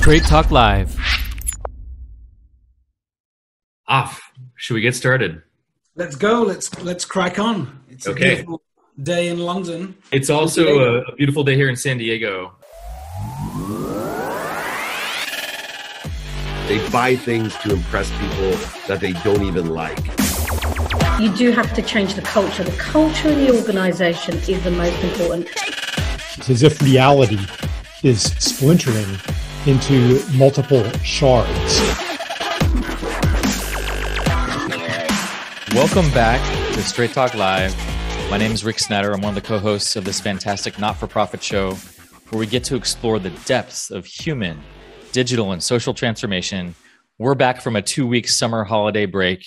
Straight Talk Live. Off. Should we get started? Let's go. Let's let's crack on. It's a Okay. beautiful day in London. It's also a, a beautiful day here in San Diego. They buy things to impress people that they don't even like. You do have to change the culture. The culture in the organization is the most important. It's as if reality is splintering into multiple shards. Welcome back to Straight Talk Live. My name is Rick Snyder. I'm one of the co hosts of this fantastic not for profit show where we get to explore the depths of human, digital, and social transformation. We're back from a two week summer holiday break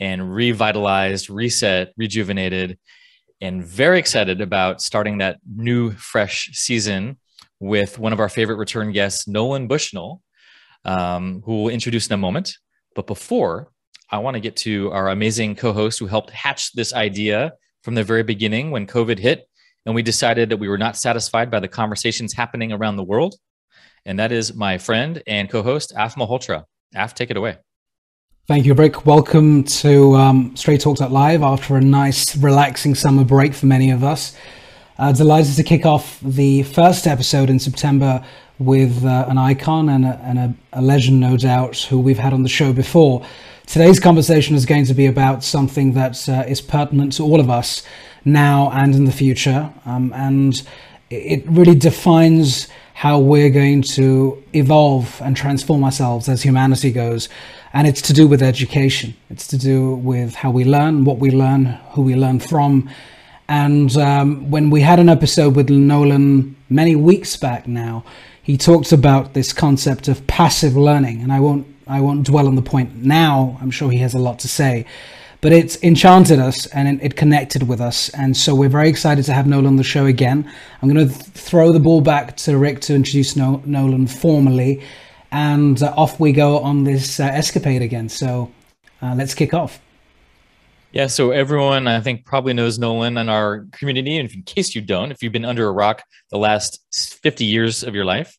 and revitalized, reset, rejuvenated, and very excited about starting that new, fresh season with one of our favorite return guests, Nolan Bushnell, um, who we'll introduce in a moment. But before, I want to get to our amazing co host who helped hatch this idea from the very beginning when COVID hit. And we decided that we were not satisfied by the conversations happening around the world. And that is my friend and co host, Af Malhotra. Af, take it away. Thank you, Rick. Welcome to um, Straight Talks Live after a nice, relaxing summer break for many of us. Uh, delighted to kick off the first episode in September with uh, an icon and, a, and a, a legend, no doubt, who we've had on the show before. Today's conversation is going to be about something that uh, is pertinent to all of us now and in the future. Um, and it really defines how we're going to evolve and transform ourselves as humanity goes. And it's to do with education. It's to do with how we learn, what we learn, who we learn from. And um, when we had an episode with Nolan many weeks back now, he talked about this concept of passive learning. And I won't I won't dwell on the point now. I'm sure he has a lot to say. But it's enchanted us and it, it connected with us. And so we're very excited to have Nolan on the show again. I'm going to th- throw the ball back to Rick to introduce no- Nolan formally. And uh, off we go on this uh, escapade again. So uh, let's kick off. Yeah, so everyone I think probably knows Nolan and our community. And in case you don't, if you've been under a rock the last 50 years of your life,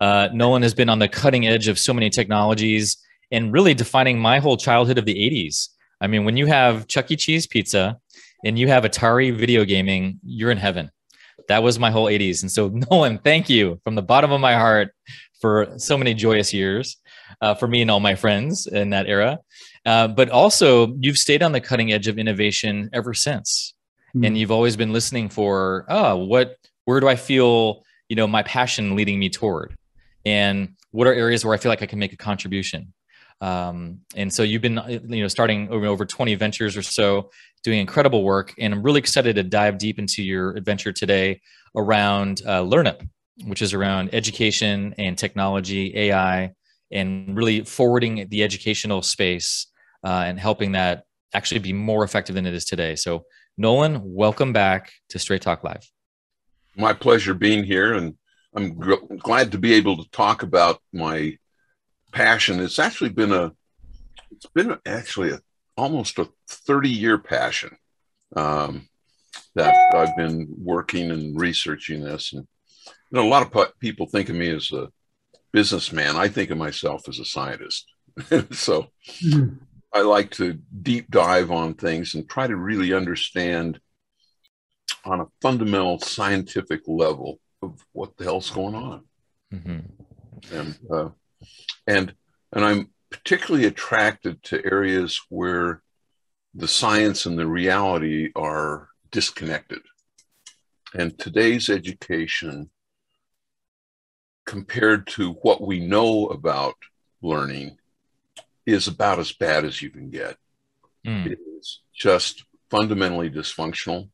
uh, Nolan has been on the cutting edge of so many technologies and really defining my whole childhood of the 80s. I mean, when you have Chuck E. Cheese pizza and you have Atari video gaming, you're in heaven. That was my whole 80s. And so, Nolan, thank you from the bottom of my heart for so many joyous years uh, for me and all my friends in that era. Uh, but also, you've stayed on the cutting edge of innovation ever since. And you've always been listening for, oh, what, where do I feel, you know, my passion leading me toward? and what are areas where I feel like I can make a contribution. Um, and so you've been, you know, starting over over 20 ventures or so, doing incredible work, and I'm really excited to dive deep into your adventure today around uh, LearnUp, which is around education and technology, AI, and really forwarding the educational space uh, and helping that actually be more effective than it is today. So, Nolan, welcome back to Straight Talk Live. my pleasure being here and i'm gr- glad to be able to talk about my passion it's actually been a it's been actually a, almost a 30 year passion um, that i've been working and researching this and you know a lot of pu- people think of me as a businessman i think of myself as a scientist so i like to deep dive on things and try to really understand on a fundamental scientific level of what the hell's going on Mhm. and uh, and and i'm particularly attracted to areas where the science and the reality are disconnected and today's education compared to what we know about learning is about as bad as you can get Mm. it is just fundamentally dysfunctional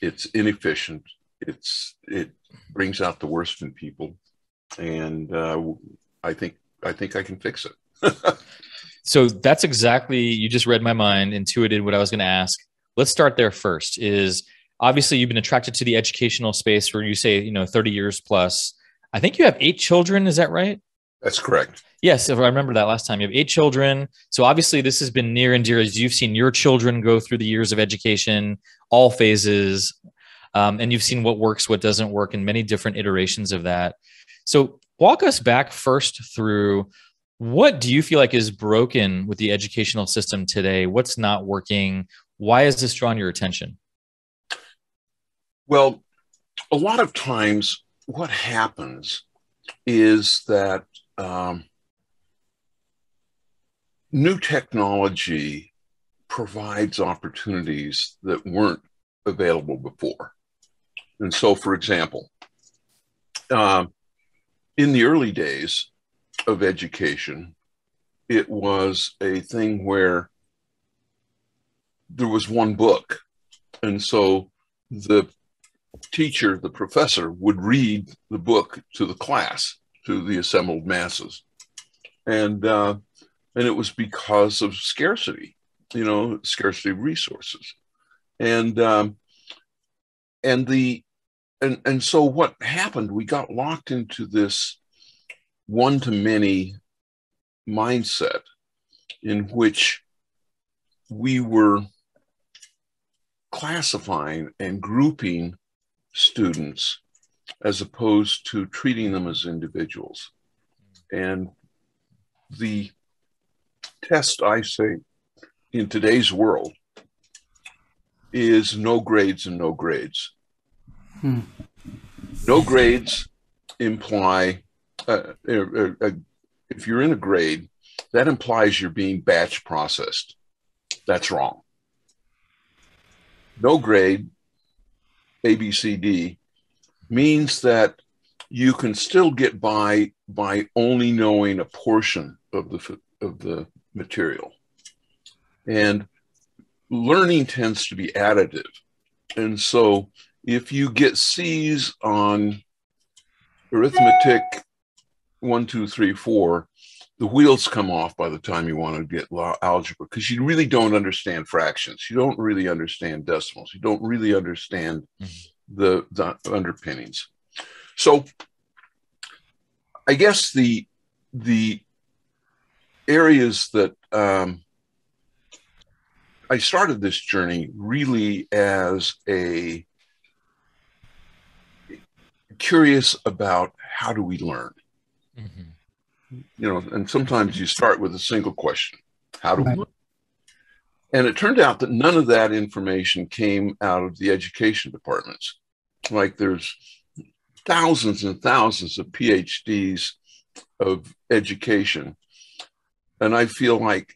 it's inefficient it's it brings out the worst in people and uh, i think i think i can fix it So that's exactly you just read my mind, intuited what I was going to ask. Let's start there first. Is obviously you've been attracted to the educational space where you say you know 30 years plus. I think you have eight children. Is that right? That's correct Yes, if I remember that last time. You have eight children. So obviously this has been near and dear as you've seen your children go through the years of education, all phases, um, and you've seen what works, what doesn't work, and many different iterations of that. So walk us back first through what do you feel like is broken with the educational system today? What's not working? Why has this drawn your attention? Well, a lot of times what happens is that um, new technology provides opportunities that weren't available before. And so, for example, uh, in the early days of education, it was a thing where there was one book. And so the teacher, the professor, would read the book to the class, to the assembled masses. And, uh, and it was because of scarcity, you know, scarcity of resources. And, um, and the, and, and so what happened, we got locked into this one to many mindset in which we were classifying and grouping students as opposed to treating them as individuals. And the test I say in today's world is no grades and no grades. Hmm. No grades imply, uh, uh, uh, if you're in a grade, that implies you're being batch processed. That's wrong. No grade ABCD means that you can still get by by only knowing a portion of the of the material. And learning tends to be additive. And so if you get C's on arithmetic one, two, three, four, the wheels come off by the time you want to get algebra because you really don't understand fractions. You don't really understand decimals. You don't really understand mm-hmm. The, the underpinnings. So I guess the the areas that um, I started this journey really as a curious about how do we learn. Mm-hmm you know, and sometimes you start with a single question How do right. we? And it turned out that none of that information came out of the education departments. Like there's thousands and thousands of PhDs of education. And I feel like,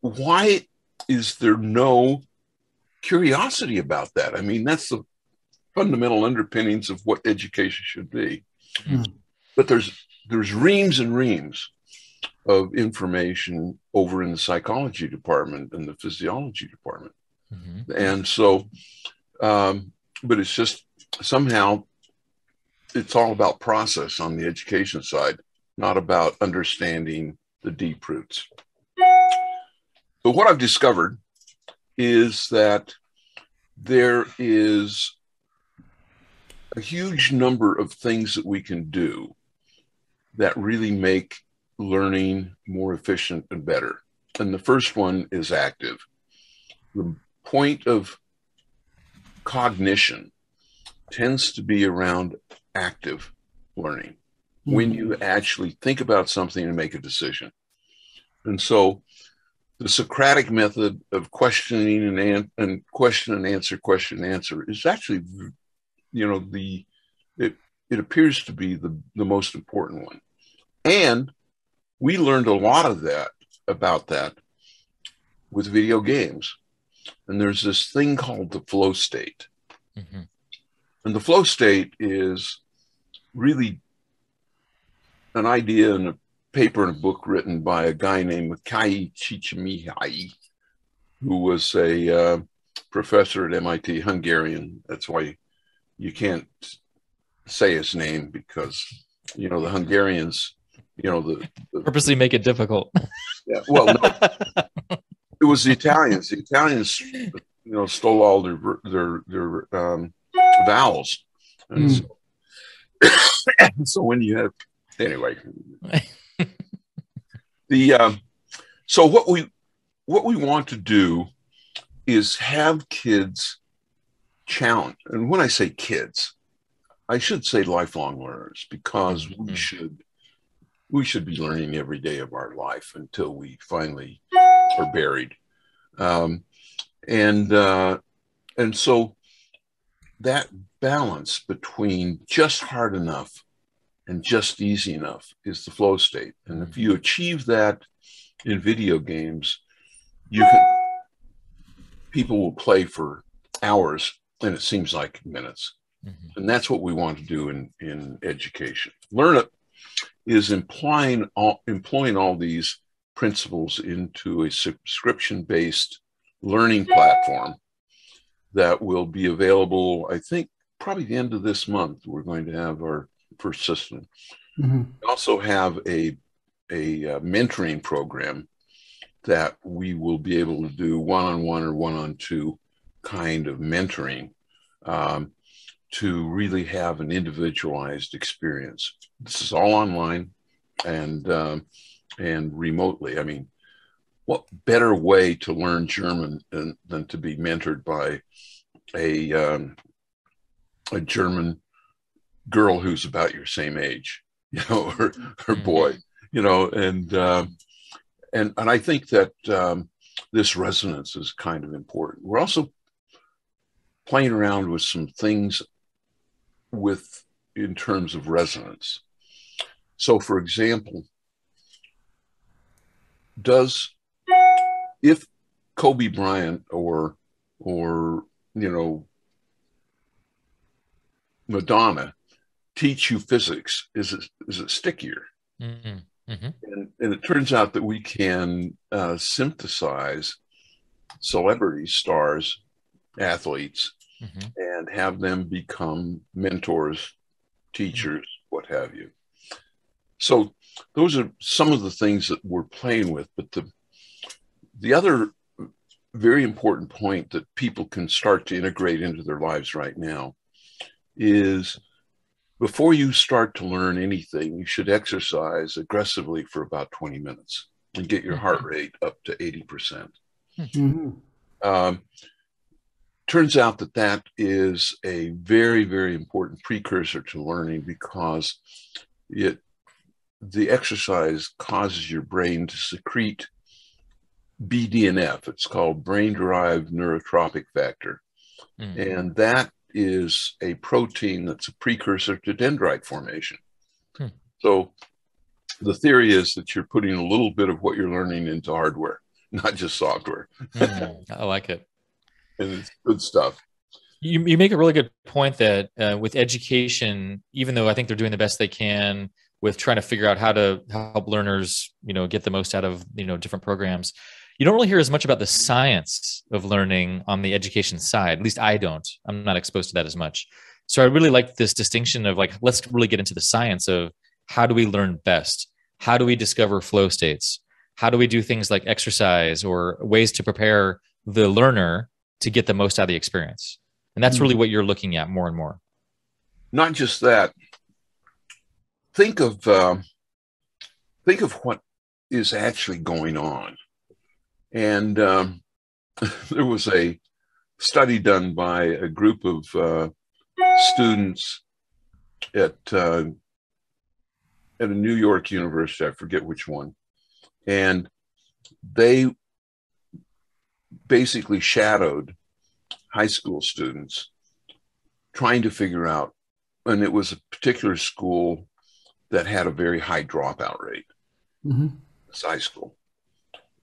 why is there no curiosity about that? I mean, that's the fundamental underpinnings of what education should be. Mm. But there's there's reams and reams of information over in the psychology department and the physiology department. Mm-hmm. And so, um, but it's just somehow it's all about process on the education side, not about understanding the deep roots. But what I've discovered is that there is a huge number of things that we can do that really make learning more efficient and better. And the first one is active. The point of cognition tends to be around active learning mm-hmm. when you actually think about something and make a decision. And so the Socratic method of questioning and, an- and question and answer, question and answer is actually, you know, the it it appears to be the, the most important one. And we learned a lot of that about that with video games. And there's this thing called the flow state. Mm-hmm. And the flow state is really an idea in a paper and a book written by a guy named Mikhail Csikszentmihalyi, who was a uh, professor at MIT, Hungarian. That's why you can't say his name because you know the Hungarians, you know the, the purposely make it difficult. Yeah, well, no, it was the Italians. The Italians, you know, stole all their their their um, vowels, and mm. so, so, when you have anyway, the um, so what we what we want to do is have kids challenge, and when I say kids, I should say lifelong learners because we mm-hmm. should we should be learning every day of our life until we finally are buried. Um, and uh, and so that balance between just hard enough and just easy enough is the flow state. And if you achieve that in video games, you can people will play for hours and it seems like minutes. Mm-hmm. And that's what we want to do in, in education. Learn it is implying all, employing all these principles into a subscription based learning platform that will be available, I think, probably the end of this month. We're going to have our first system. Mm-hmm. We also have a, a, a uh, mentoring program that we will be able to do one on one or one on two kind of mentoring um, to really have an individualized experience. This is all online and um, and remotely. I mean, what better way to learn German than, than to be mentored by a um, a German girl who's about your same age, you know, or, or mm-hmm. boy, you know, and um, and and I think that um, this resonance is kind of important. We're also playing around with some things with in terms of resonance. So, for example, does if Kobe Bryant or or you know Madonna teach you physics, is it is it stickier? Mm-hmm. Mm-hmm. And, and, it turns out that we can uh, synthesize celebrities, stars, athletes, mm-hmm. and have them become mentors, teachers, what have you. So those are some of the things that we're playing with. But the the other very important point that people can start to integrate into their lives right now is before you start to learn anything, you should exercise aggressively for about 20 minutes and get your heart mm-hmm. rate up to 80%. percent mm hmm um, turns out that that is a very, very important precursor to learning because it the exercise causes your brain to secrete BDNF. It's called brain derived neurotrophic factor. Mm. And that is a protein that's a precursor to dendrite formation. Hmm. So the theory is that you're putting a little bit of what you're learning into hardware, not just software. Mm, I like it. And it's good stuff. You, you make a really good point that uh, with education, even though I think they're doing the best they can with trying to figure out how to help learners, you know, get the most out of you know different programs, you don't really hear as much about the science of learning on the education side. At least I don't. I'm not exposed to that as much. So I really like this distinction of like, let's really get into the science of how do we learn best? How do we discover flow states? How do we do things like exercise or ways to prepare the learner to get the most out of the experience? And that's really mm-hmm. what you're looking at more and more. Not just that. Think of uh, think of what is actually going on and um, there was a study done by a group of uh, students at uh, at a New York university. I forget which one, and they basically shadowed high school students trying to figure out, and it was a particular school that had a very high dropout rate. Mm-hmm. It's high school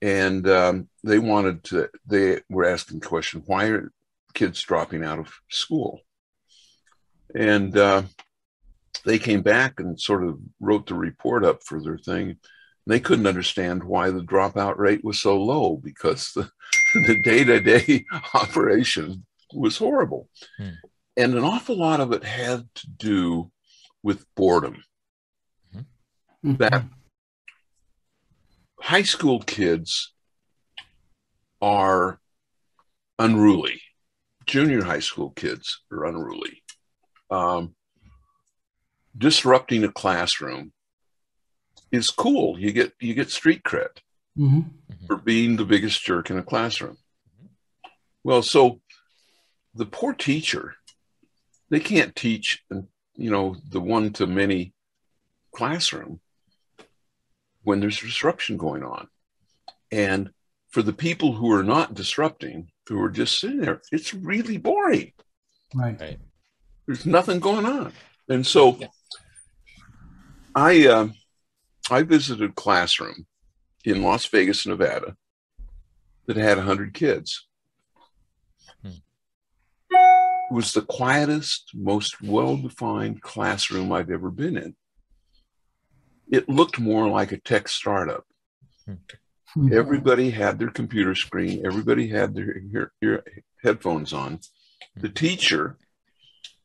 and um, they wanted to they were asking the question why are kids dropping out of school and uh, they came back and sort of wrote the report up for their thing they couldn't understand why the dropout rate was so low because the, the day-to-day operation was horrible hmm. and an awful lot of it had to do with boredom mm-hmm. that high school kids are unruly. Junior high school kids are unruly. Um, disrupting a classroom is cool. You get you get street cred mm-hmm. for being the biggest jerk in a classroom. Well, so the poor teacher, they can't teach, you know, the one to many classroom when there's disruption going on. And for the people who are not disrupting, who are just sitting there, it's really boring. Right. Right. There's nothing going on. And so Yeah. I uh, I visited a classroom in Las Vegas, Nevada that had 100 kids. Hmm. It was the quietest, most well-defined classroom I've ever been in. It looked more like a tech startup. Hmm. Everybody had their computer screen. Everybody had their ear, headphones on. The teacher,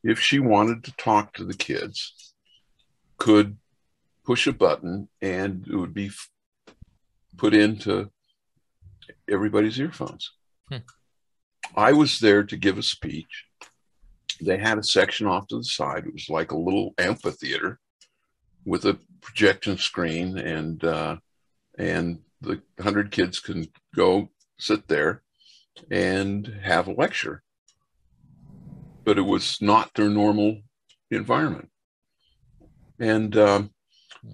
if she wanted to talk to the kids, could push a button and it would be put into everybody's earphones. Hmm. I was there to give a speech. They had a section off to the side. It was like a little amphitheater with a projection screen, and uh, and the hundred kids can go sit there and have a lecture. But it was not their normal environment, and um,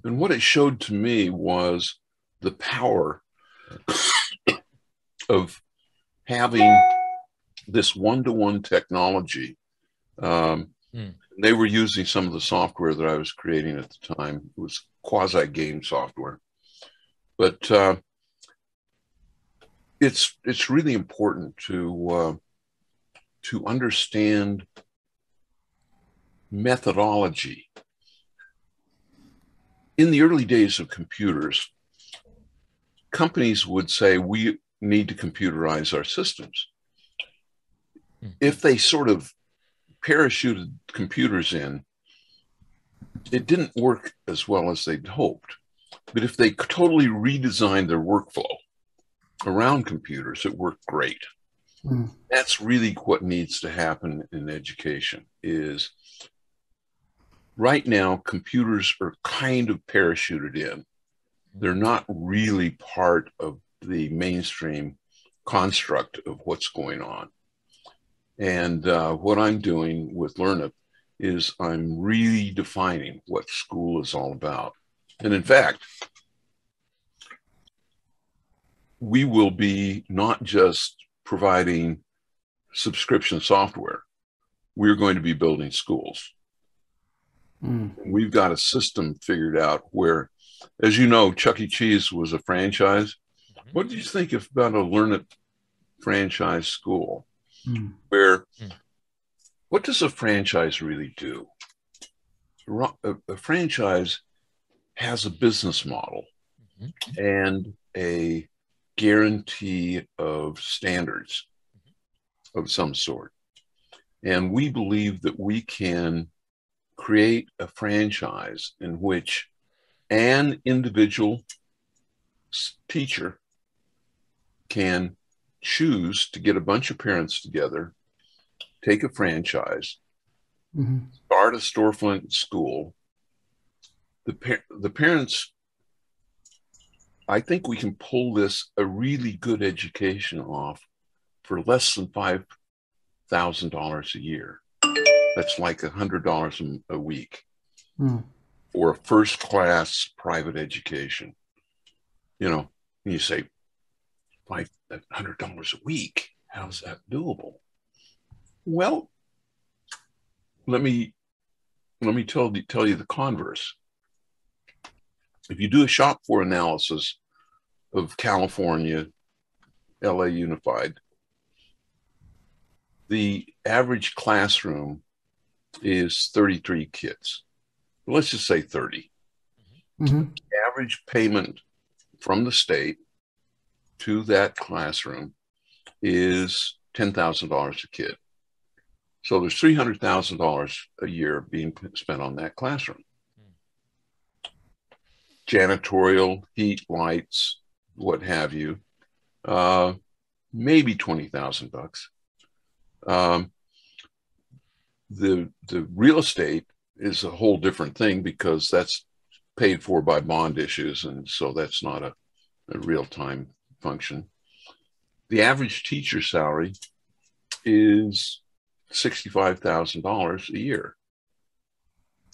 and what it showed to me was the power of having this one-to-one technology. Um, Hmm. They were using some of the software that I was creating at the time. It was quasi-game software, but uh, it's it's really important to uh, to understand methodology. In the early days of computers, companies would say we need to computerize our systems. Hmm. If they sort of parachuted computers in, it didn't work as well as they'd hoped. But if they totally redesigned their workflow around computers, it worked great. Hmm. That's really what needs to happen in education is right now computers are kind of parachuted in. They're not really part of the mainstream construct of what's going on. And uh, what I'm doing with LearnUp is I'm really defining what school is all about. And in fact, we will be not just providing subscription software, we're going to be building schools. Hmm. We've got a system figured out where, as you know, Chuck E. Cheese was a franchise. What do you think of about a Learn It franchise school? Hmm. Where Hmm. what does a franchise really do? A, a franchise has a business model Mhm. and a guarantee of standards of some sort. And we believe that we can create a franchise in which an individual teacher can choose to get a bunch of parents together, take a franchise, Mhm. start a storefront school. The par- the parents, I think we can pull this a really good education off for less than five thousand dollars a year. That's like a hundred dollars a week Hmm. For a first class private education. You know, and you say five hundred dollars a week. How's that doable? Well, let me let me tell tell you the converse. If you do a shop floor analysis of California, LA Unified, the average classroom is 33 kids. Let's just say 30. Mhm. Average payment from the state to that classroom is $10,000 a kid. So there's $300,000 a year being spent on that classroom. Janitorial, heat, lights, what have you, uh, maybe 20,000 bucks. Um, the, the real estate is a whole different thing because that's paid for by bond issues, and so that's not a, a real time function. The average teacher salary is $65,000 a year,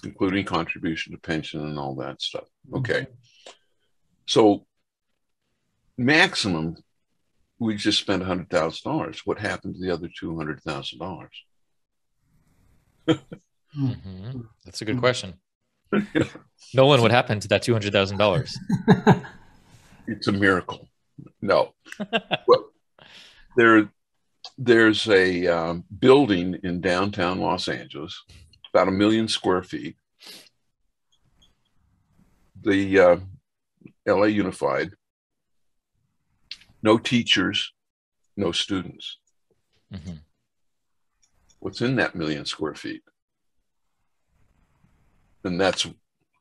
including contribution to pension and all that stuff. Mm-hmm. Okay. Mm-hmm. So, maximum, we just spent $100,000. What happened to the other $200,000? Hmm. Mm-hmm. Hmm. That's a good hmm. question. Nolan, what happened to that two hundred thousand dollars? It's a miracle. No, well, there, there's a um, building in downtown Los Angeles, about a million square feet. The uh, LA Unified. No teachers, no students. Mm-hmm. What's in that million square feet? And that's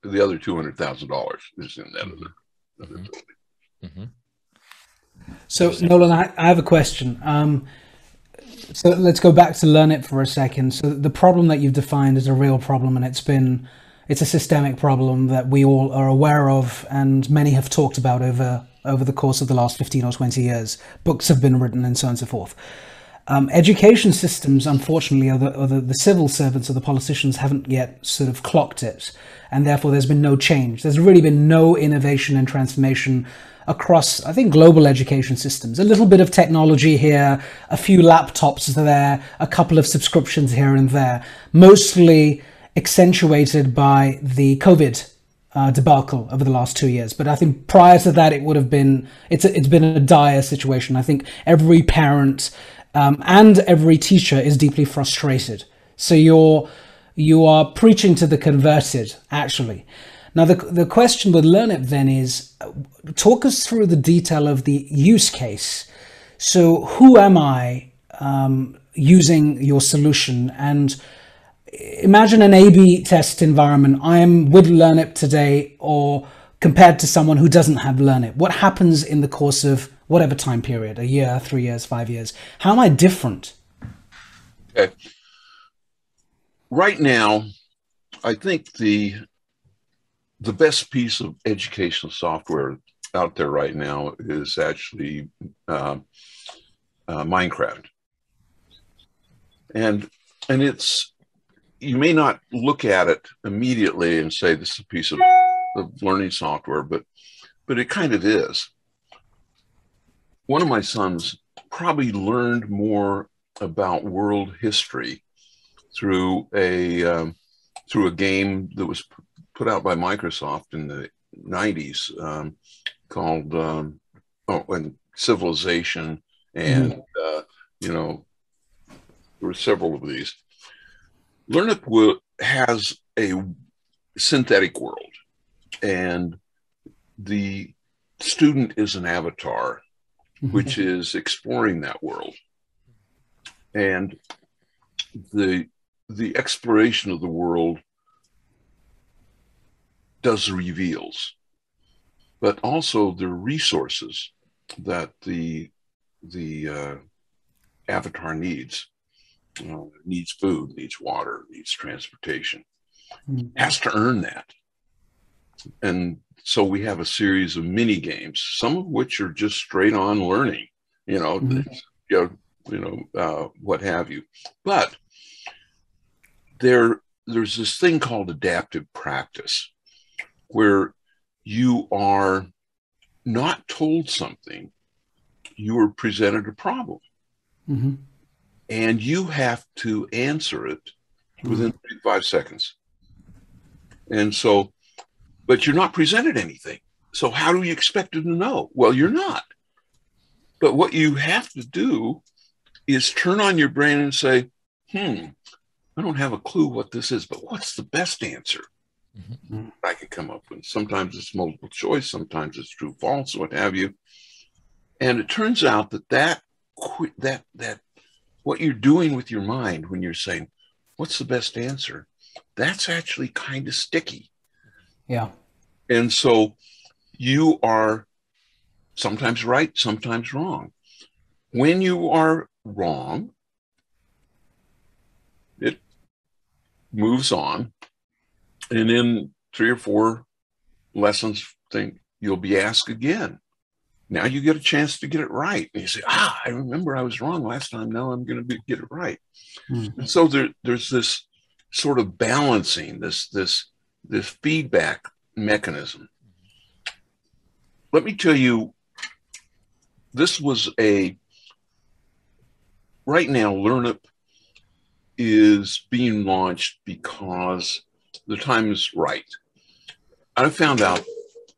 the other two hundred thousand dollars is in that other, other Mhm. building. Mhm. So, Nolan, I, I have a question. Um, so let's go back to learn it for a second. So the problem that you've defined is a real problem, and it's been it's a systemic problem that we all are aware of, and many have talked about over over the course of the last fifteen or twenty years. Books have been written, and so on and so forth. Um, education systems, unfortunately, or, the, the, the civil servants or the politicians haven't yet sort of clocked it, and therefore there's been no change. There's really been no innovation and transformation across, I think, global education systems. A little bit of technology here, a few laptops there, a couple of subscriptions here and there, mostly accentuated by the COVID uh, debacle over the last two years. But I think prior to that, it would have been it's a, it's been a dire situation. I think every parent um, and every teacher is deeply frustrated. So you're you are preaching to the converted, actually. Now the the question with LearnIt then is, talk us through the detail of the use case. So who am I um, using your solution and imagine an A/B test environment. I am with LearnIt today, or compared to someone who doesn't have LearnIt. What happens in the course of whatever time period, a year, three years, five years? How am I different? Okay. Right now, I think the the best piece of educational software out there right now is actually uh, uh, Minecraft, and and it's you may not look at it immediately and say this is a piece of, of learning software, but but it kind of is. One of my sons probably learned more about world history through a um, through a game that was put out by Microsoft in the 90s um, called um, oh, and Civilization and uh, you know there were several of these. Will, has a synthetic world, and the student is an avatar, which is exploring that world, and the the exploration of the world does reveals, but also the resources that the the uh, avatar needs you know, needs food, needs water, needs transportation, Mhm. has to earn that. And so we have a series of mini games, some of which are just straight on learning, you know, Mhm. you know, you know, uh, what have you. But there, there's this thing called adaptive practice, where you are not told something, you are presented a problem Mhm. and you have to answer it within three to five seconds. And so, but you're not presented anything. So, how do you expect them to know? Well, you're not. But what you have to do is turn on your brain and say, hmm, I don't have a clue what this is, but what's the best answer Mhm. I can come up with? Sometimes it's multiple choice, sometimes it's true, false, what have you. And it turns out that that, that, that what you're doing with your mind when you're saying, what's the best answer? That's actually kind of sticky. Yeah. And so you are sometimes right, sometimes wrong. When you are wrong, it moves on. And in three or four lessons, think you'll be asked again. Now you get a chance to get it right. And you say, ah, I remember I was wrong last time. Now I'm going to get it right. Mhm. And so there, there's this sort of balancing, this, this, this feedback mechanism. let me tell you, this was a right now. LearnUp is being launched because the time is right. I found out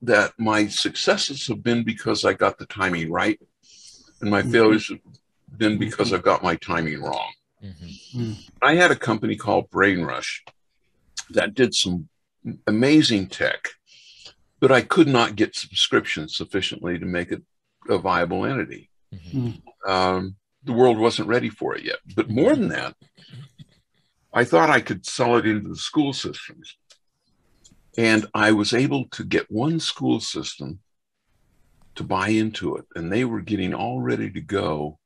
that my successes have been because I got the timing right, and my mm-hmm. failures have been mm-hmm. because I've got my timing wrong. Mhm. I had a company called Brainrush that did some amazing tech, but I could not get subscriptions sufficiently to make it a viable entity. Mhm. Um, the world wasn't ready for it yet. But more than that, I thought I could sell it into the school systems. And I was able to get one school system to buy into it, and they were getting all ready to go.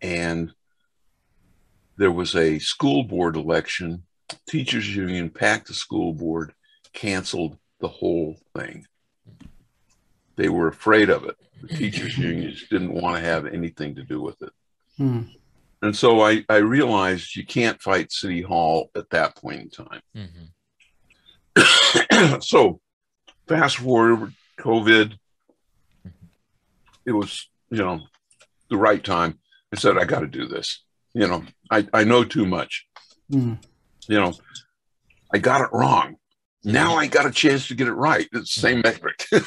And there was a school board election. Teachers union packed the school board, canceled the whole thing. They were afraid of it. The teachers unions didn't want to have anything to do with it. Hmm. And so I, I realized you can't fight City Hall at that point in time. Mhm. so fast forward COVID, it was, you know, the right time. I said, I got to do this. You know, I, I know too much. Hmm. You know, I got it wrong. Now I got a chance to get it right. It's the same metric.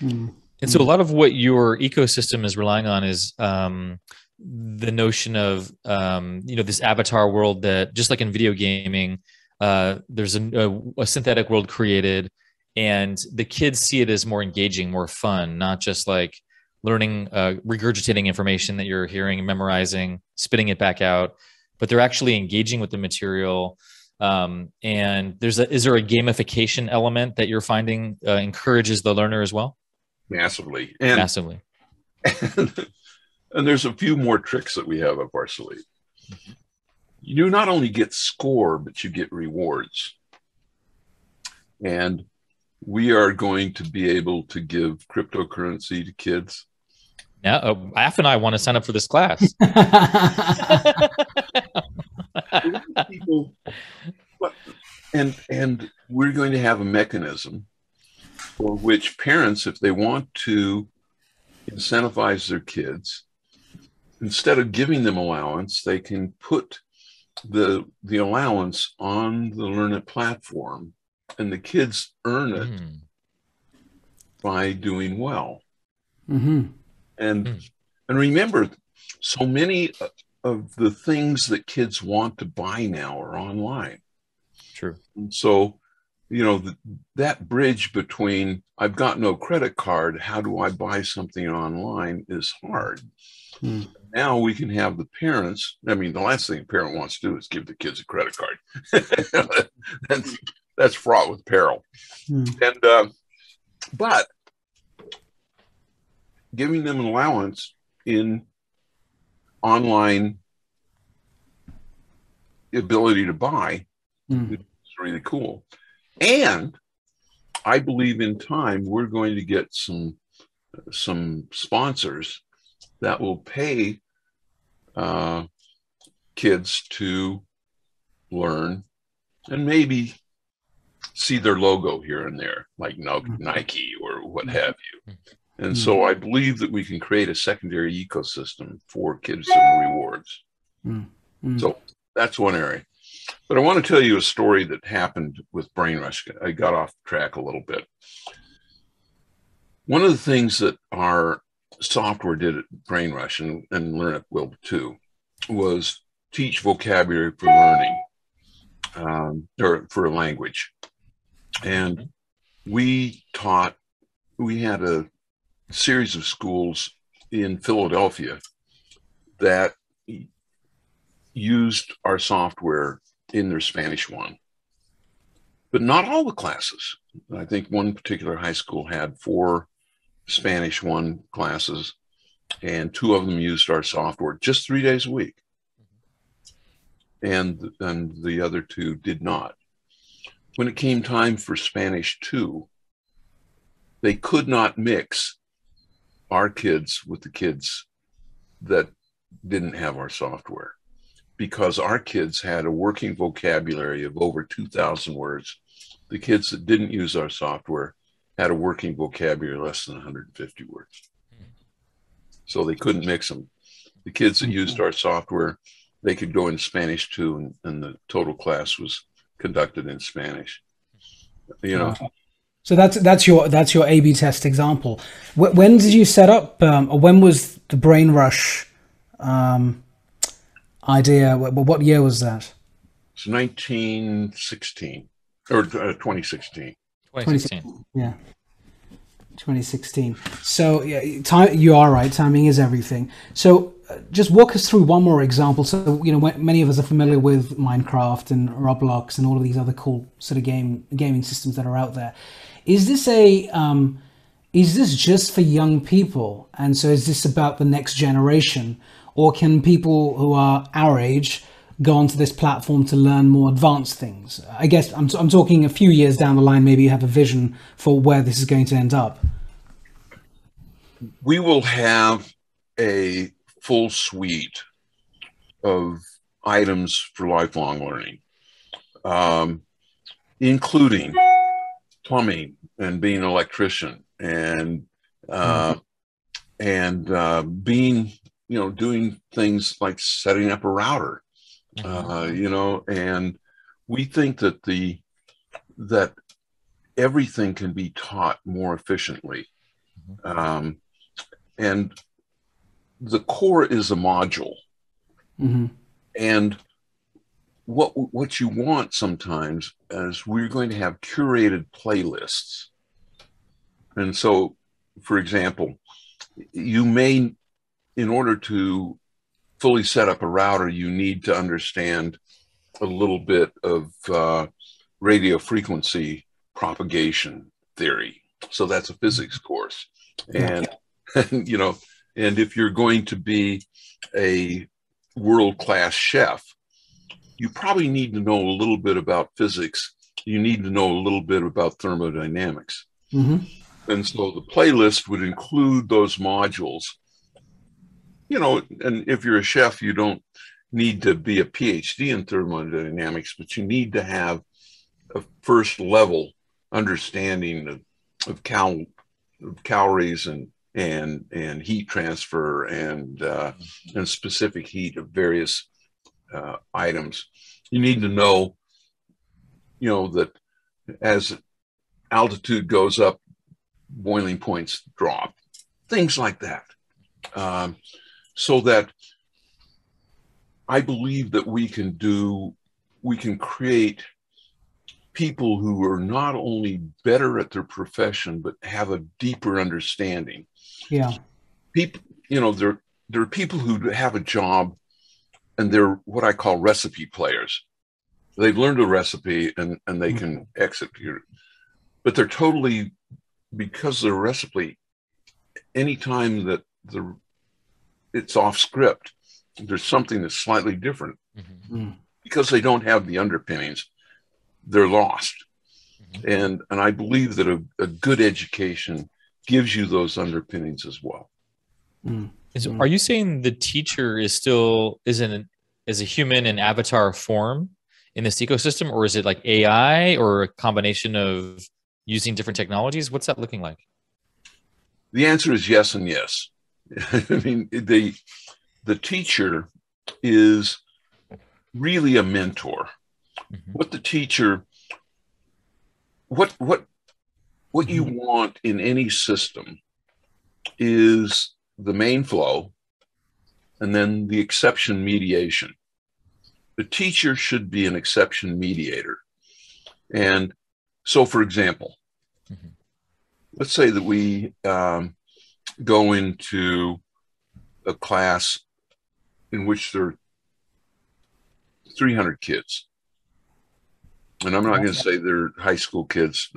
Hmm. And so a lot of what your ecosystem is relying on is um, the notion of um, you know this avatar world that just like in video gaming, uh, there's a, a, a synthetic world created, and the kids see it as more engaging, more fun, not just like learning, uh, regurgitating information that you're hearing and memorizing, spitting it back out, but they're actually engaging with the material. Um, and there's a is there a gamification element that you're finding uh, encourages the learner as well? Massively. And Massively. and, and there's a few more tricks that we have up our sleeve. You not only get score, but you get rewards. And we are going to be able to give cryptocurrency to kids. Yeah, uh, Af and I want to sign up for this class. People, and and we're going to have a mechanism for which parents, if they want to incentivize their kids, instead of giving them allowance, they can put the the allowance on the Learn It platform, and the kids earn it Mm. by doing well. hmm And Hmm. and remember, so many of the things that kids want to buy now are online. True. And so, you know, th- that bridge between I've got no credit card, how do I buy something online is hard. Hmm. Now we can have the parents. I mean, the last thing a parent wants to do is give the kids a credit card. that's, that's fraught with peril. Hmm. And, uh, but giving them an allowance in online ability to buy Hmm. it's really cool. And I believe in time we're going to get some some sponsors that will pay uh, kids to learn and maybe see their logo here and there, like Nike or what have you. And so I believe that we can create a secondary ecosystem for kids and rewards. Mm. So that's one area. But I want to tell you a story that happened with Brainrush. I got off track a little bit. One of the things that our software did at Brainrush and, and Learn It will too was teach vocabulary for learning um, or for a language. And we taught, we had a series of schools in Philadelphia that used our software in their Spanish one, but not all the classes. I think one particular high school had four Spanish one classes, and two of them used our software just three days a week, and and the other two did not. When it came time for Spanish two, they could not mix our kids with the kids that didn't have our software because our kids had a working vocabulary of over 2,000 words. The kids that didn't use our software had a working vocabulary less than 150 words. So they couldn't mix them. The kids that used our software, they could go in Spanish two, and, and the total class was conducted in Spanish. You know, So that's that's your that's your A/B test example. When did you set up, um, or when was the Brain Rush um, idea? What, what year was that? it's 1916 or uh, 2016. 2016. Yeah, 2016. So yeah, time you are right. Timing is everything. So uh, just walk us through one more example. So you know, many of us are familiar with Minecraft and Roblox and all of these other cool sort of game gaming systems that are out there. Is this a um, is this just for young people? And so is this about the next generation, or can people who are our age go onto this platform to learn more advanced things? I guess I'm, I'm talking a few years down the line. Maybe you have a vision for where this is going to end up. we will have a full suite of items for lifelong learning, um, including plumbing and being an electrician and uh, and uh, being you know doing things like setting up a router, uh, you know, and we think that the that everything can be taught more efficiently. Um, and the core is a module. Hmm and what what you want sometimes is we're going to have curated playlists. And so for example you may in order to fully set up a router you need to understand a little bit of uh, radio frequency propagation theory. So that's a physics course. And and you know and if you're going to be a world class chef you probably need to know a little bit about physics. You need to know a little bit about thermodynamics. Hmm and so the playlist would include those modules. You know and if you're a chef you don't need to be a phd in thermodynamics but you need to have a first level understanding of, of, cal, of calories and and and heat transfer and uh, and specific heat of various uh, items. You need to know you know that as altitude goes up boiling points drop things like that. Um, so that i believe that we can do we can create people who are not only better at their profession but have a deeper understanding. Yeah. people you know there there are people who have a job and they're what i call recipe players. They've learned a recipe and and they hmm. can execute. It but they're totally because the recipe anytime that the it's off script there's something that's slightly different. Mhm. because they don't have the underpinnings they're lost. Mm-hmm. And and i believe that a, a good education gives you those underpinnings as well hmm. Is, Mm. Are you saying the teacher is still is in is a human in avatar form in this ecosystem, or is it like AI or a combination of using different technologies? What's that looking like? The answer is yes and yes. I mean, the the teacher is really a mentor. Mhm. What the teacher, what what what you want in any system is the main flow and then the exception mediation. The teacher should be an exception mediator. And so, for example, Mhm. let's say that we um, go into a class in which there are 300 kids. And I'm not going to say they're high school kids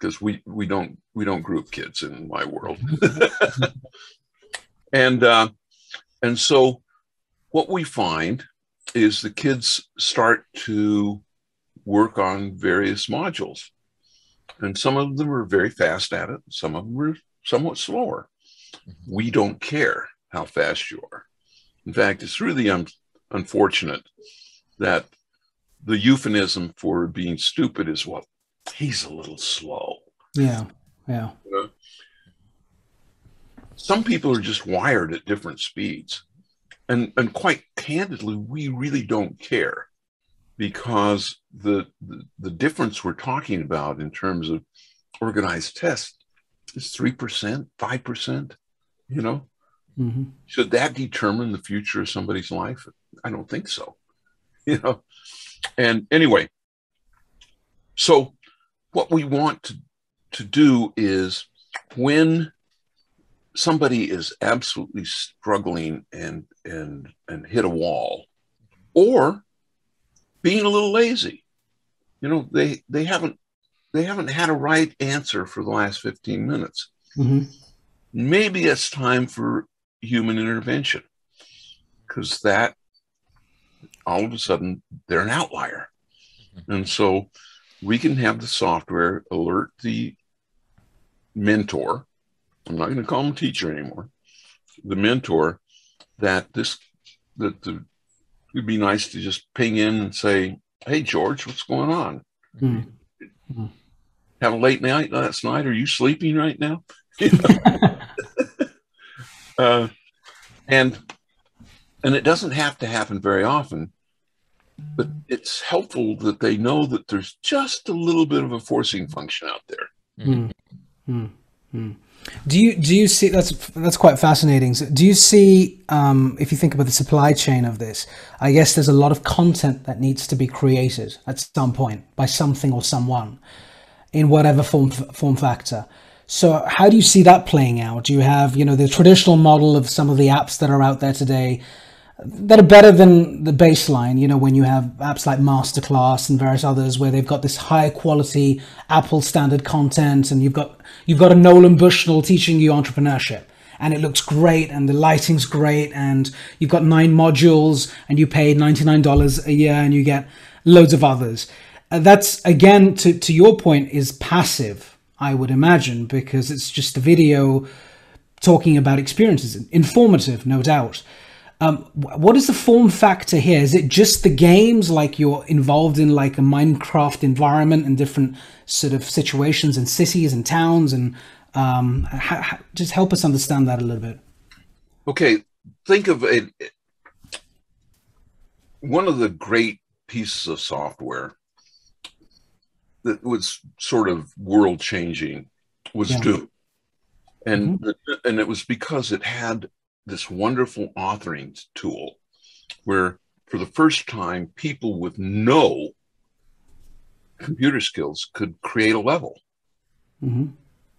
because we, we don't we don't group kids in my world. and uh, and so what we find is the kids start to work on various modules and some of them are very fast at it some of them are somewhat slower we don't care how fast you are in fact it's really un- unfortunate that the euphemism for being stupid is well he's a little slow Yeah. Yeah. You know? Some people are just wired at different speeds. And and quite candidly, we really don't care because the, the the difference we're talking about in terms of organized tests is three percent, five percent, you know. hmm Should that determine the future of somebody's life? I don't think so. You know, and anyway, so what we want to, to do is when somebody is absolutely struggling and and and hit a wall or being a little lazy. You know they they haven't they haven't had a right answer for the last 15 minutes. Hmm maybe it's time for human intervention because that all of a sudden they're an outlier. And so we can have the software alert the mentor i'm not going to call him teacher anymore the mentor that this that the it'd be nice to just ping in and say hey george what's going on Mm. have a late night last night are you sleeping right now You know? uh, and and it doesn't have to happen very often but it's helpful that they know that there's just a little bit of a forcing function out there Mm. Mm. Do you do you see that's that's quite fascinating. So do you see um, if you think about the supply chain of this? I guess there's a lot of content that needs to be created at some point by something or someone, in whatever form form factor. So how do you see that playing out? Do you have you know the traditional model of some of the apps that are out there today that are better than the baseline, you know, when you have apps like Masterclass and various others where they've got this high quality Apple standard content and you've got you've got a Nolan Bushnell teaching you entrepreneurship and it looks great and the lighting's great and you've got nine modules and you pay $99 a year and you get loads of others. Uh, that's again to, to your point is passive, I would imagine, because it's just a video talking about experiences, informative, no doubt. Um, what is the form factor here? Is it just the games, like you're involved in like a Minecraft environment and different sort of situations and cities and towns, and um, just help us understand that a little bit. okay think of it one of the great pieces of software that was sort of world changing was Yeah. doom and and it was because it had this wonderful authoring tool where for the first time people with no computer skills could create a level hmm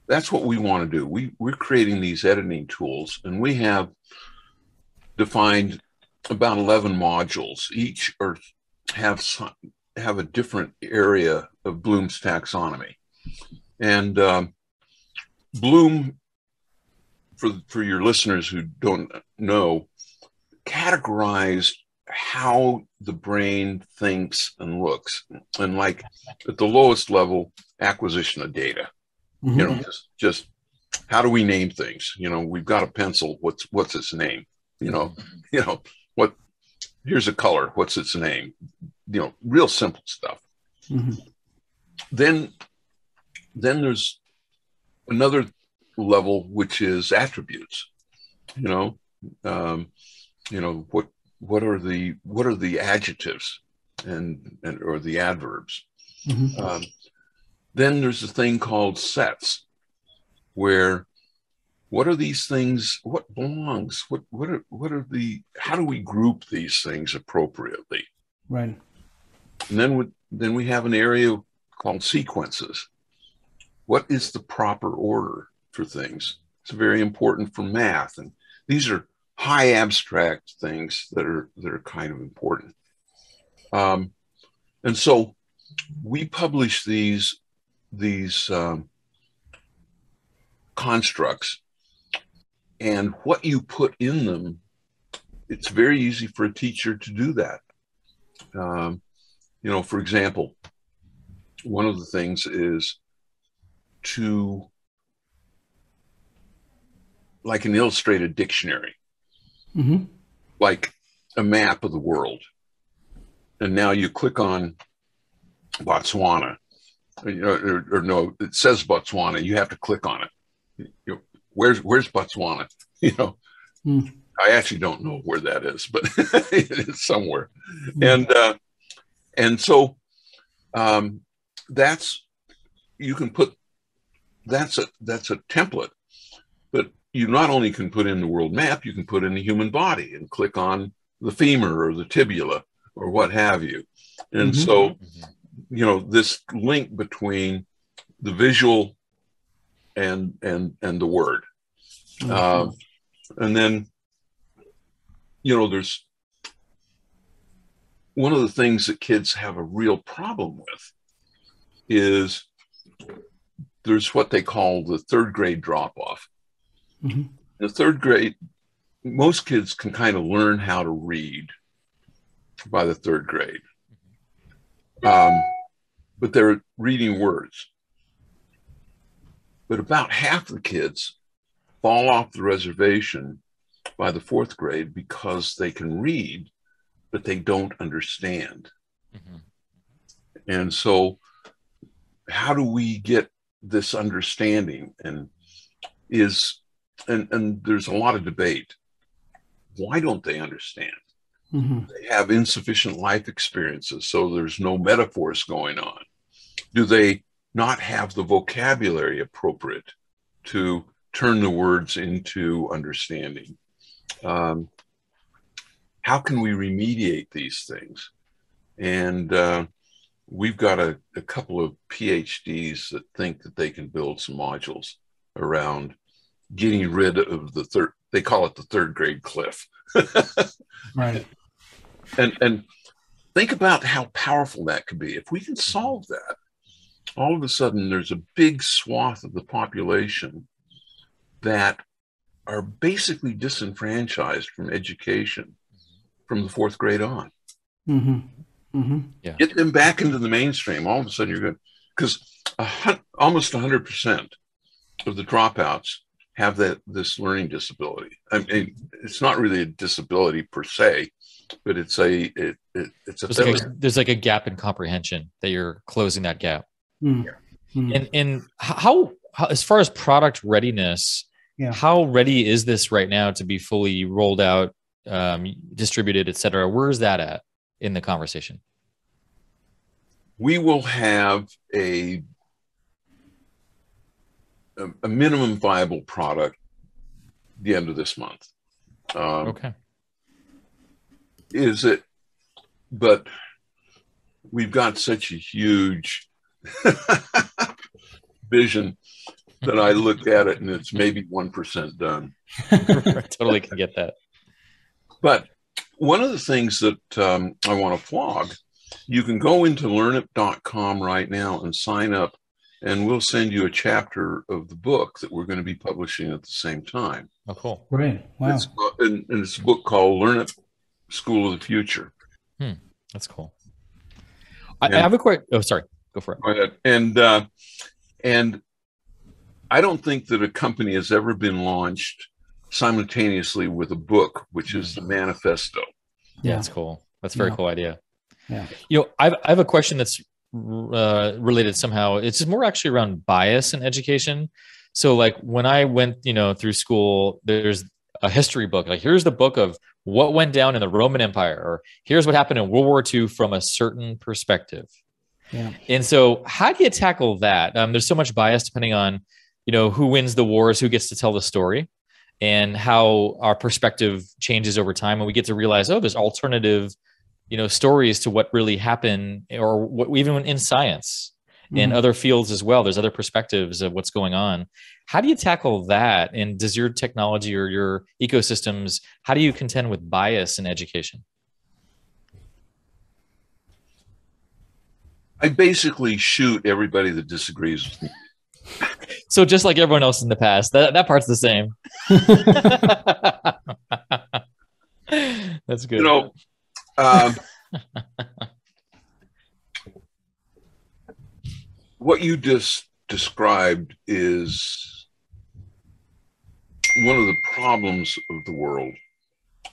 that's what we want to do. We we're creating these editing tools, and we have defined about eleven modules. Each are have some, have a different area of Bloom's taxonomy, and um, Bloom, for for your listeners who don't know, categorize how the brain thinks and looks, and like at the lowest level, acquisition of data. You know just just how do we name things? You know we've got a pencil. What's what's its name? You know you know what here's a color. What's its name? You know real simple stuff. Hmm then then there's another level which is attributes you know um you know what what are the what are the adjectives and and or the adverbs hmm um, then there's a thing called sets, where what are these things? What belongs? What what are what are the? How do we group these things appropriately? Right. And then we, then we have an area called sequences. What is the proper order for things? It's very important for math, and these are high abstract things that are that are kind of important. Um, and so we publish these these um, constructs and what you put in them it's very easy for a teacher to do that um, you know for example one of the things is to like an illustrated dictionary hmm like a map of the world and now you click on botswana or, or no, it says Botswana. You have to click on it. You know, where's where's Botswana? You know, Hmm. I actually don't know where that is, but it's somewhere. And uh, and so um, that's you can put that's a that's a template, you not only can put in the world map, you can put in the human body and click on the femur or the tibula or what have you. And Mhm. so you know this link between the visual and and and the word um, and then you know there's one of the things that kids have a real problem with is there's what they call the third grade drop off Mhm. the third grade most kids can kind of learn how to read by the third grade um, but they're reading words. But about half the kids fall off the reservation by the fourth grade because they can read, but they don't understand. Mhm. And so, how do we get this understanding? And is and and there's a lot of debate. Why don't they understand? Mhm. they have insufficient life experiences, so there's no metaphors going on? Do they not have the vocabulary appropriate to turn the words into understanding? Um, how can we remediate these things? And uh, we've got a, a couple of PhDs that think that they can build some modules around getting rid of the third, they call it the third grade cliff. Right. and and think about how powerful that could be. If we can solve that all of a sudden there's a big swath of the population that are basically disenfranchised from education from the fourth grade on. Hmm hmm get them back into the mainstream all of a sudden you're good because almost 100% of the dropouts have that this learning disability i mean it's not really a disability per se but it's a it, it it's a There's like, a, there's like a gap in comprehension that you're closing that gap. Mm. Mm. And and how, how as far as product readiness, Yeah. how ready is this right now to be fully rolled out, um, distributed, et cetera? Where is that at in the conversation? we will have a a, a minimum viable product the end of this month. Um, Okay. Is it? But we've got such a huge vision that I look at it and it's maybe one percent done. I totally can get that. But one of the things that um, I want to flog, you can go into learnup.com right now and sign up, and we'll send you a chapter of the book that we're going to be publishing at the same time. Oh, cool. Great. Wow. It's, and, and it's a book called Learn It: School of the Future. Hmm, That's cool. I, I have a quick. Oh, sorry. Go for it. Go ahead. And uh, and I don't think that a company has ever been launched simultaneously with a book, which is the manifesto. Yeah, Yeah. that's cool. That's a very Yeah. cool idea. Yeah. You know, I've, I have a question that's uh, related somehow. It's more actually around bias in education. So, like when I went, you know, through school, there's a history book. Like, here's the book of what went down in the Roman Empire, or here's what happened in World War II from a certain perspective. Yeah. And so, how do you tackle that? Um, there's so much bias depending on, you know, who wins the wars, who gets to tell the story, and how our perspective changes over time, and we get to realize, oh, there's alternative, you know, stories to what really happened, or what even in science and Mhm. other fields as well. There's other perspectives of what's going on. How do you tackle that? And does your technology or your ecosystems, how do you contend with bias in education? I basically shoot everybody that disagrees with me. So just like everyone else in the past, that, that part's the same. That's good. You know, um, what you just described is one of the problems of the world.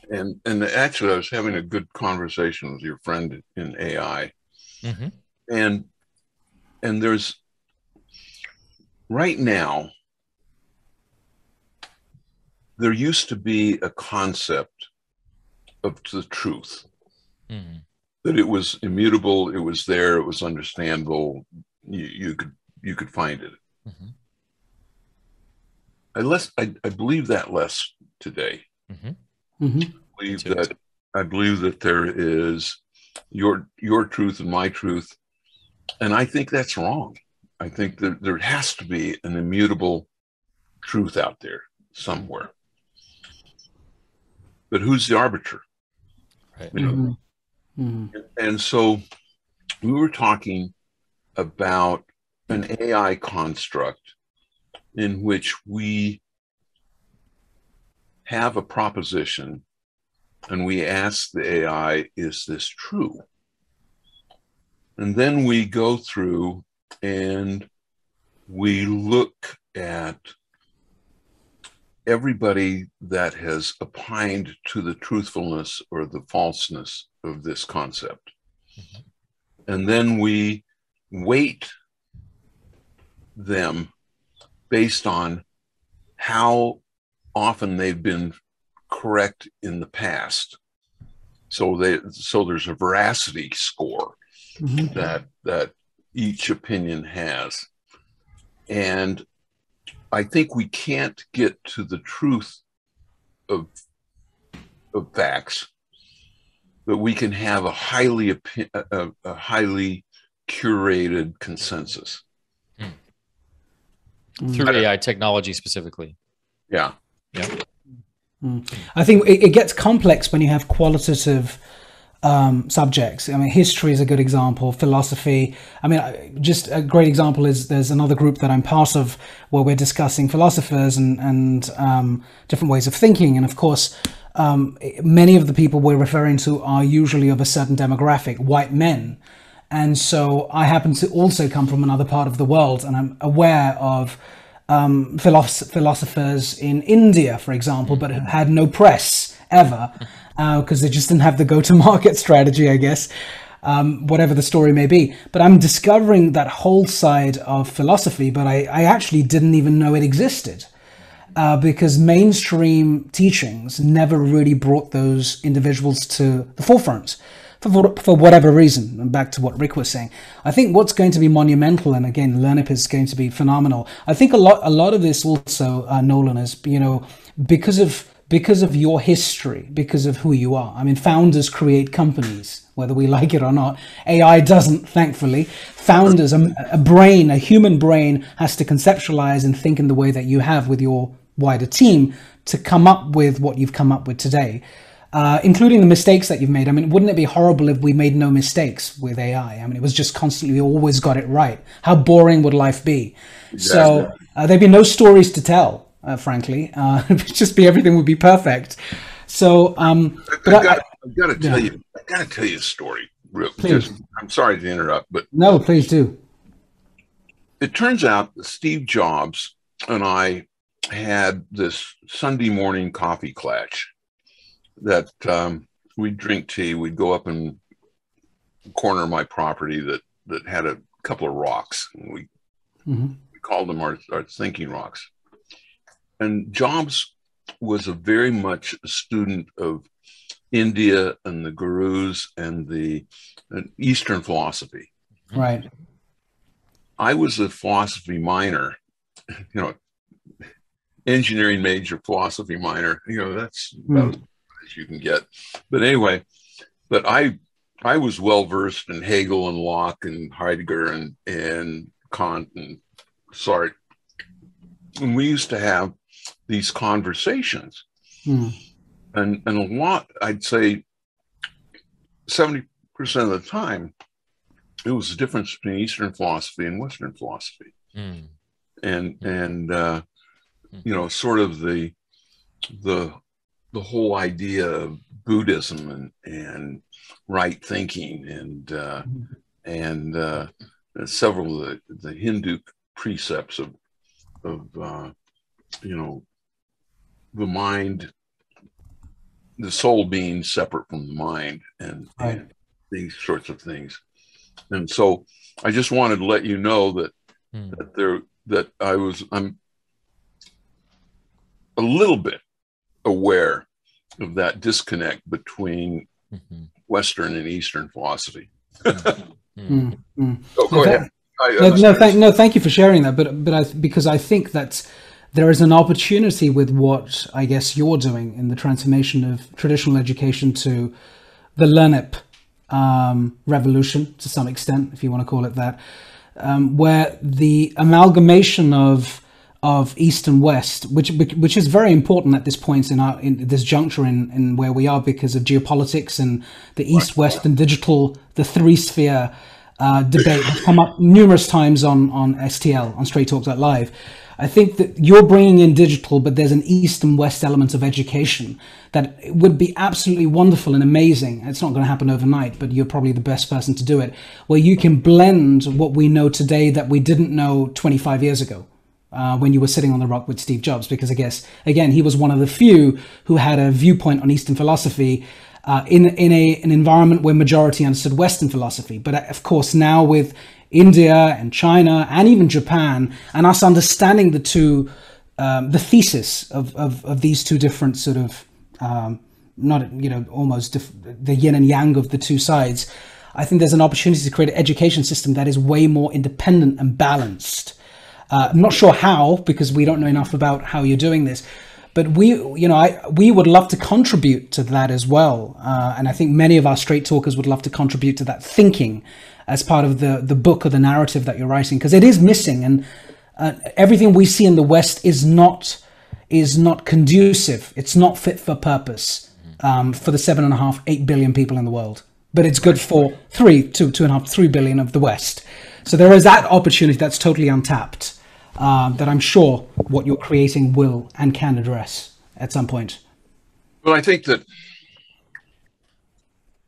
And and actually, I was having a good conversation with your friend in AI, Mhm. and and there's right now there used to be a concept of the truth Mhm. that it was immutable it was there it was understandable you, you could you could find it Mhm. I less I, I believe that less today Mhm. hmm believe too. that I believe that there is your your truth and my truth, and I think that's wrong. I think that there has to be an immutable truth out there somewhere. But who's the arbiter? Right. You know, hmm and so we were talking about an AI construct in which we have a proposition and we ask the AI, is this true? And then we go through and we look at everybody that has opined to the truthfulness or the falseness of this concept. And then we weight them based on how often they've been correct in the past. So they so there's a veracity score hmm that that each opinion has and i think we can't get to the truth of of facts but we can have a highly a, a highly curated consensus. Hmm. Through AI technology specifically. yeah. Yeah. Hmm. I think it, it gets complex when you have qualitative um, subjects. I mean, history is a good example. Philosophy. I mean, just a great example is there's another group that I'm part of where we're discussing philosophers and and um, different ways of thinking. And of course, um, many of the people we're referring to are usually of a certain demographic, white men. And so I happen to also come from another part of the world, and I'm aware of um, philosoph- philosophers in India, for example, but had no press ever because they just didn't have the go-to-market strategy, I guess. Um, whatever the story may be, but I'm discovering that whole side of philosophy, but I, I actually didn't even know it existed uh, because mainstream teachings never really brought those individuals to the forefront for, for, whatever reason. And back to what Rick was saying, I think what's going to be monumental, and again, LearnUp is going to be phenomenal. I think a lot, a lot of this also, uh, Nolan, is you know because of because of your history, because of who you are. I mean, founders create companies, whether we like it or not. AI doesn't, thankfully. Founders, a, a brain, a human brain, has to conceptualize and think in the way that you have with your wider team to come up with what you've come up with today, uh, including the mistakes that you've made. I mean, wouldn't it be horrible if we made no mistakes with AI? I mean, it was just constantly, we always got it right. How boring would life be? So uh, there'd be no stories to tell. Uh, frankly, uh, it'd just be everything would be perfect. So, um, but I've I, got, I've got to tell yeah. you, I've got to tell you a story. Real, Please. just, I'm sorry to interrupt, but no, please do. it turns out that Steve Jobs and I had this Sunday morning coffee clutch that um, we'd drink tea. We'd go up in the corner of my property that, that had a couple of rocks. And we, Mhm. we called them our, our thinking rocks. And Jobs was a very much a student of India and the gurus and the and Eastern philosophy. Right. I was a philosophy minor, you know, engineering major, philosophy minor. You know, that's hmm. about as as you can get. But anyway, but I I was well versed in Hegel and Locke and Heidegger and and Kant and Sartre. And we used to have these conversations. Mm. And and a lot, I'd say 70% of the time, it was the difference between Eastern philosophy and Western philosophy Mm. and and uh, you know sort of the the the whole idea of Buddhism and and right thinking and uh, and uh, several of the, the Hindu precepts of of uh, you know the mind the soul being separate from the mind and, Right. and these sorts of things and so I just wanted to let you know that Hmm. that there that I was I'm a little bit aware of that disconnect between Mhm. Western and Eastern philosophy. Mhm. Mm, mm. So go Okay. ahead. I, No, no, thank, no, thank you for sharing that. But but I, because I think that there is an opportunity with what I guess you're doing in the transformation of traditional education to the LearnUp um, revolution to some extent, if you want to call it that, um, where the amalgamation of of East and West, which which is very important at this point in our in this juncture in, in where we are because of geopolitics and the East West and digital, the three sphere uh, debate has come up numerous times on on STL on Straight Talk Live. I think that you're bringing in digital, but there's an East and West element of education that would be absolutely wonderful and amazing. It's not going to happen overnight, but you're probably the best person to do it, where you can blend what we know today that we didn't know 25 years ago. Uh, when you were sitting on the rock with Steve Jobs, because I guess again he was one of the few who had a viewpoint on Eastern philosophy uh, in in a an environment where majority understood Western philosophy. But uh, of course now with India and China and even Japan and us understanding the two um, the thesis of, of of these two different sort of um, not you know almost the yin and yang of the two sides. I think there's an opportunity to create an education system that is way more independent and balanced. Uh, I'm not sure how because we don't know enough about how you're doing this, but we, you know, I we would love to contribute to that as well, uh, and I think many of our straight talkers would love to contribute to that thinking as part of the the book or the narrative that you're writing because it is missing, and uh, everything we see in the West is not is not conducive. It's not fit for purpose um, for the seven and a half, eight billion people in the world, but it's good for three, two, two and a half, three billion of the West. So there is that opportunity that's totally untapped uh, that I'm sure what you're creating will and can address at some point. Well, I think that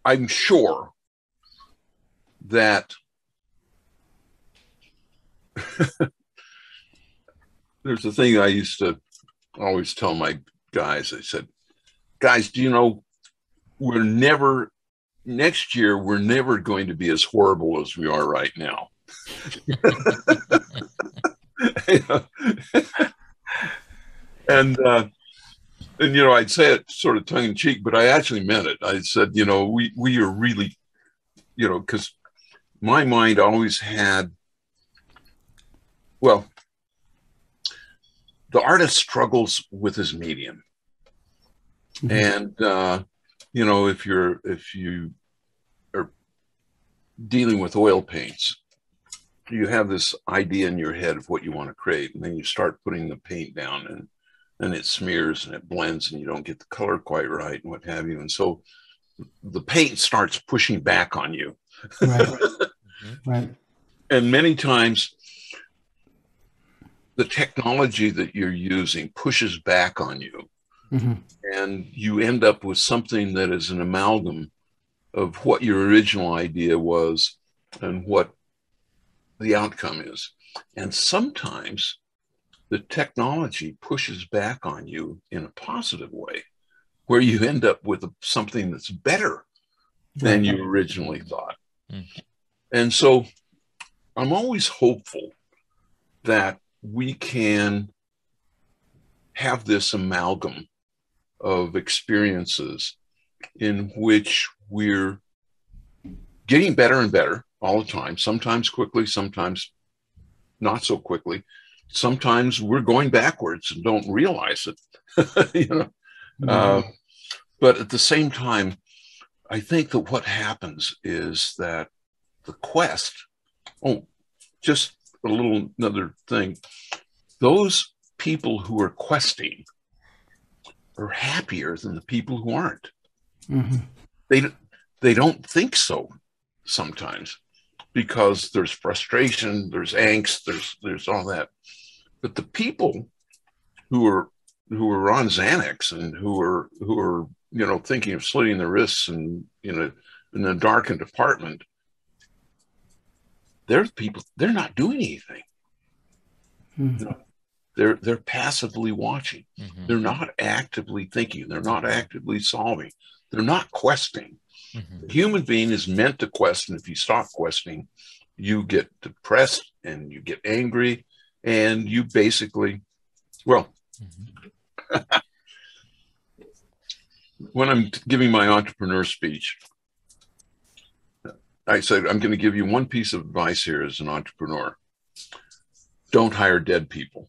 I'm sure that there's a thing I used to always tell my guys. I said, guys, do you know we're never next year we're never going to be as horrible as we are right now. and uh, and you know I'd say it sort of tongue in cheek, but I actually meant it. I said, you know, we we are really, you know, because my mind always had, well, the artist struggles with his medium, Mhm. and uh, you know, if you're if you are dealing with oil paints, you have this idea in your head of what you want to create, and then you start putting the paint down, and and it smears and it blends, and you don't get the color quite right, and what have you, and so the paint starts pushing back on you, Right. right. and many times the technology that you're using pushes back on you hmm and you end up with something that is an amalgam of what your original idea was and what the outcome is. And sometimes the technology pushes back on you in a positive way, where you end up with something that's better than you originally thought. Mm. And so I'm always hopeful that we can have this amalgam of experiences in which we're getting better and better all the time, sometimes quickly, sometimes not so quickly. Sometimes we're going backwards and don't realize it. you know, uh, but at the same time, I think that what happens is that the quest. Oh, just a little another thing. Those people who are questing are happier than the people who aren't. Mhm. They they don't think so sometimes because there's frustration, there's angst, there's there's all that. But the people who are who are on Xanax and who are who are you know thinking of slitting their wrists and you know in a darkened apartment, they're people they're not doing anything. Mhm. They're they're passively watching. Mhm. They're not actively thinking. They're not actively solving. They're not questing. Mm-hmm. The human being is meant to question. If you stop questioning, you get depressed and you get angry and you basically, well, mm-hmm. when I'm giving my entrepreneur speech, I said, I'm going to give you one piece of advice here as an entrepreneur. Don't hire dead people.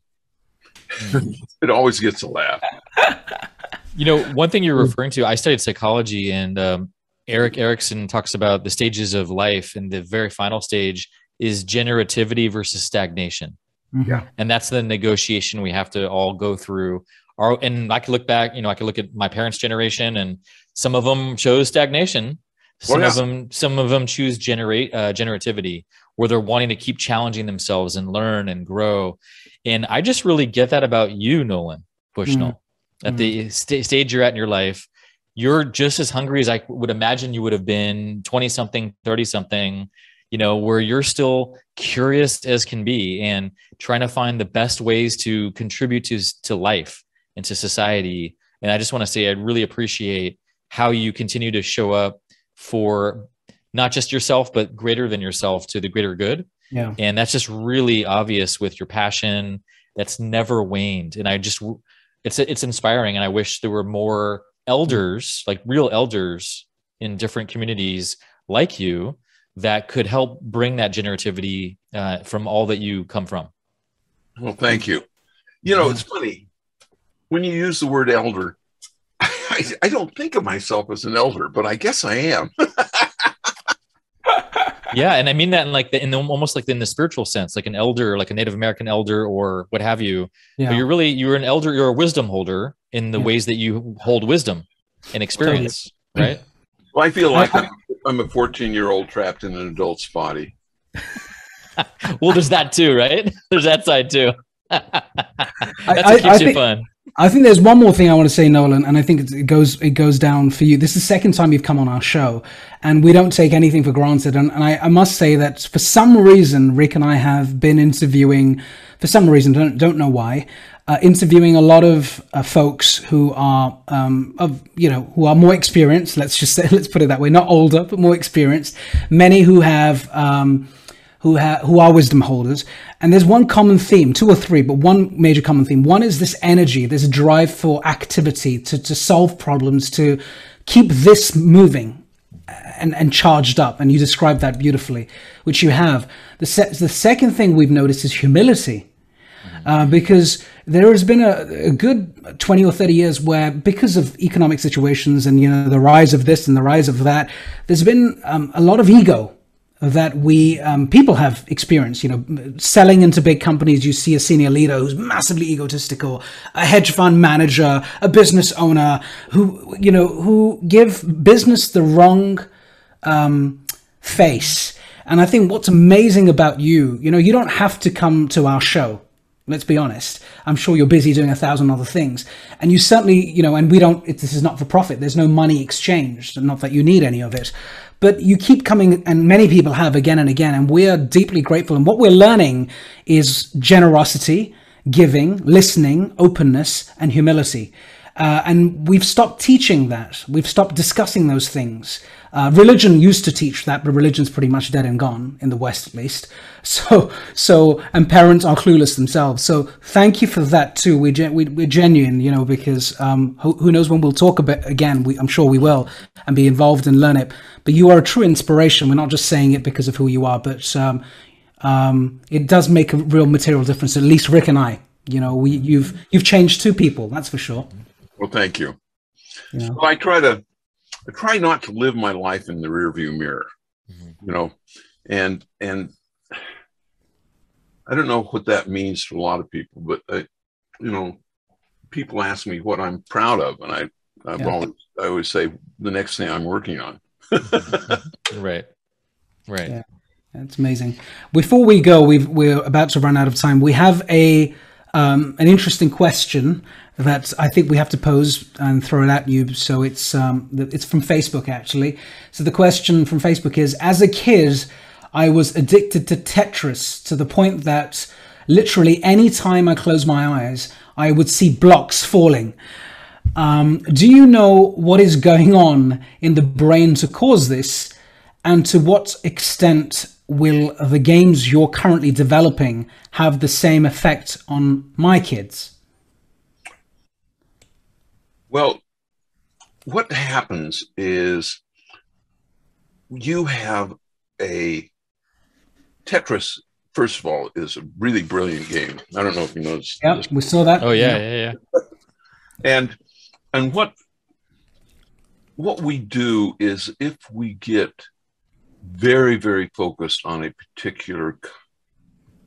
Mm-hmm. it always gets a laugh. You know, one thing you're referring to, I studied psychology, and um, Erik Erikson talks about the stages of life, and the very final stage is generativity versus stagnation. Mm-hmm. Yeah. And that's the negotiation we have to all go through. Our, and I could look back, you know, I could look at my parents' generation, and some of them chose stagnation. Some well, yeah. of them, some of them choose generate uh, generativity, where they're wanting to keep challenging themselves and learn and grow. And I just really get that about you, Nolan Bushnell. Mm-hmm at the mm-hmm. st- stage you're at in your life, you're just as hungry as I would imagine you would have been 20 something, 30 something, you know, where you're still curious as can be and trying to find the best ways to contribute to, to life and to society. And I just want to say, I really appreciate how you continue to show up for not just yourself, but greater than yourself to the greater good. Yeah. And that's just really obvious with your passion that's never waned. And I just it's it's inspiring and i wish there were more elders like real elders in different communities like you that could help bring that generativity uh, from all that you come from well thank you you know it's funny when you use the word elder I, I don't think of myself as an elder but i guess i am. Yeah and i mean that in like the in the, almost like in the spiritual sense like an elder like a native american elder or what have you. Yeah. but you're really you're an elder you're a wisdom holder in the yeah. ways that you hold wisdom and experience right? Well i feel like I, am I'm a 14 year old trapped in an adult's body. Well there's that too right? There's that side too. That's I, what keeps I, you think, fun I think there's one more thing I want to say, Nolan, and I think it goes it goes down for you. This is the second time you've come on our show, and we don't take anything for granted. And, and I, I, must say that for some reason, Rick and I have been interviewing, for some reason, don't don't know why, uh, interviewing a lot of uh, folks who are um, of you know who are more experienced. Let's just say, let's put it that way, not older but more experienced. Many who have. Um, who ha- who are wisdom holders, and there's one common theme, two or three, but one major common theme. One is this energy, this drive for activity, to to solve problems, to keep this moving and and charged up. And you described that beautifully, which you have. The se- the second thing we've noticed is humility. Uh, because there has been a, a, good 20 or 30 years where because of economic situations and you know the rise of this and the rise of that there's been um, a lot of ego that we um, people have experienced. You know, selling into big companies, you see a senior leader who's massively egotistical, a hedge fund manager, a business owner who you know who give business the wrong um, face. And I think what's amazing about you, you know, you don't have to come to our show. Let's be honest. I'm sure you're busy doing a thousand other things, and you certainly, you know, and we don't. It, this is not for profit. There's no money exchanged. Not that you need any of it, but you keep coming, and many people have again and again, and we are deeply grateful. And what we're learning is generosity, giving, listening, openness, and humility. Uh, and we've stopped teaching that. We've stopped discussing those things. Uh, religion used to teach that, but religion's pretty much dead and gone in the West, at least. So, so, and parents are clueless themselves. So, thank you for that too. We, we we're genuine, you know, because um, who, who, knows when we'll talk about again. We, I'm sure we will, and be involved and learn it. But you are a true inspiration. We're not just saying it because of who you are, but um, um, it does make a real material difference. At least Rick and I, you know, we you've you've changed two people. That's for sure. Well, thank you. Yeah. So I try to I try not to live my life in the rearview mirror, mm-hmm. you know, and and I don't know what that means to a lot of people, but I, you know, people ask me what I'm proud of, and I I've yeah. always I always say the next thing I'm working on. right, right. Yeah. That's amazing. Before we go, we we're about to run out of time. We have a um, an interesting question that I think we have to pose and throw it at you. So it's um, it's from Facebook actually. So the question from Facebook is: As a kid, I was addicted to Tetris to the point that literally any time I closed my eyes, I would see blocks falling. Um, do you know what is going on in the brain to cause this? And to what extent will the games you're currently developing have the same effect on my kids? Well, what happens is you have a Tetris. First of all, is a really brilliant game. I don't know if you noticed. Yeah, we saw that. Oh yeah, yeah, yeah. And and what what we do is if we get very very focused on a particular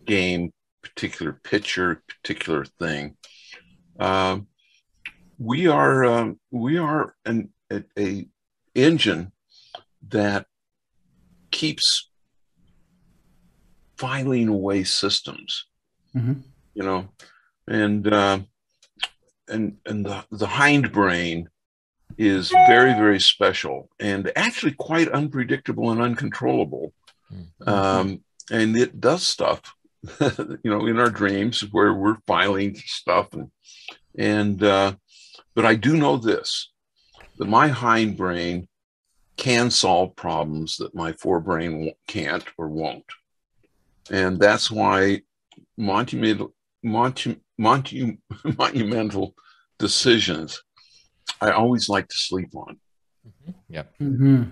game, particular picture, particular thing, um, we are um, we are an a, a engine that keeps filing away systems Mhm. you know and uh, and and the, the hindbrain is very very special and actually quite unpredictable and uncontrollable Mhm. um, and it does stuff you know in our dreams where we're filing stuff and and uh, but i do know this that my hindbrain can solve problems that my forebrain can't or won't and that's why monumental monu, monu, monumental decisions i always like to sleep on Yep. hmm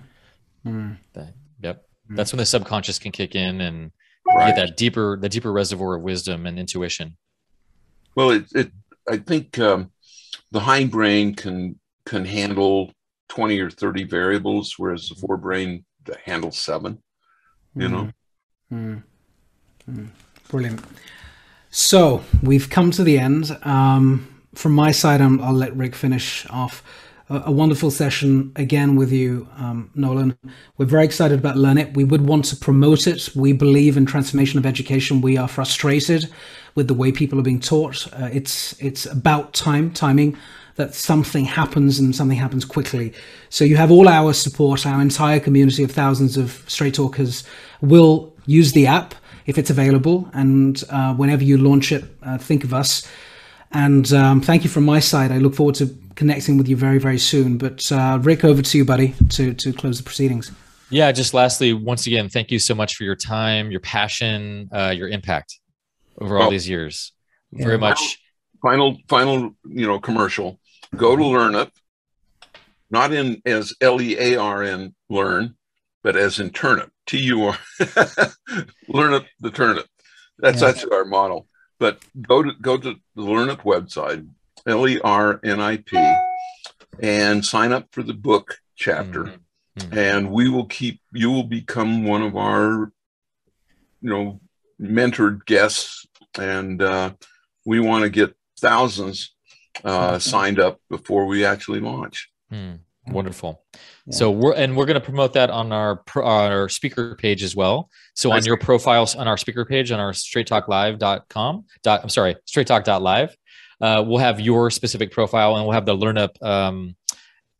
Mm. That, yep. That's when the subconscious can kick in and right get that deeper, the deeper reservoir of wisdom and intuition. well it, it i think um, the hindbrain can can handle 20 or 30 variables whereas the forebrain handles seven you know Mm. Mm. Brilliant. So we've come to the end. Um, from my side, i will let Rick finish off. A, wonderful session again with you, um, Nolan. We're very excited about Lernip. We would want to promote it. We believe in transformation of education. We are frustrated with the way people are being taught. Uh, it's it's about time, timing that something happens and something happens quickly. So you have all our support. Our entire community of thousands of straight talkers will use the app if it's available. And uh, whenever you launch it, uh, think of us. And um, thank you from my side. I look forward to connecting with you very, very soon. But uh, Rick, over to you, buddy, to to close the proceedings. Yeah. Just lastly, once again, thank you so much for your time, your passion, uh, your impact over all Well, these years. yeah. Very much. final final you know commercial go to Lernip not in as l-e-a-r-n learn but as in turnip t-u-r Lernip the turnip that's Yeah. that's our model but go to go to the Lernip website l-e-r-n-i-p and sign up for the book chapter Mhm. Mhm. and we will keep you will become one of our you know mentored guests and uh, we want to get thousands uh, signed up before we actually launch Hmm. Wonderful. Yeah. So we're and we're going to promote that on our our speaker page as well. So on your profiles on our speaker page on our straighttalklive.com dot I'm sorry, straighttalk.live, uh, we'll have your specific profile and we'll have the learn up um,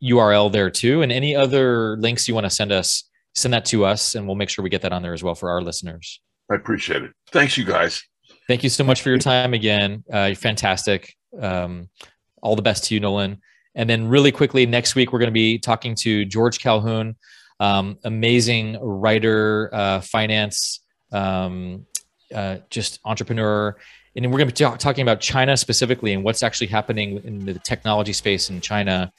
URL there too. And any other links you want to send us, send that to us and we'll make sure we get that on there as well for our listeners. i appreciate it thanks you guys Thank you so much for your time again. Uh, you're fantastic. Um, all the best to you, Nolan. And then, really quickly, next week, we're going to be talking to George Calhoun, um, amazing writer, uh, finance, um, uh, just entrepreneur. And we're going to be talk- talking about China specifically and what's actually happening in the technology space in China.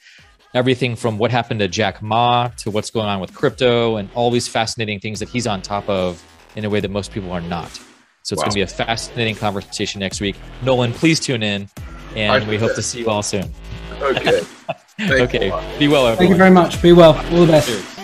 Everything from what happened to Jack Ma to what's going on with crypto and all these fascinating things that he's on top of in a way that most people are not. So it's Wow. going to be a fascinating conversation next week. Nolan, please tune in, and we hope to see you all soon. okay okay, be well, everyone. Thank you very much. Be well. All the best. Cheers.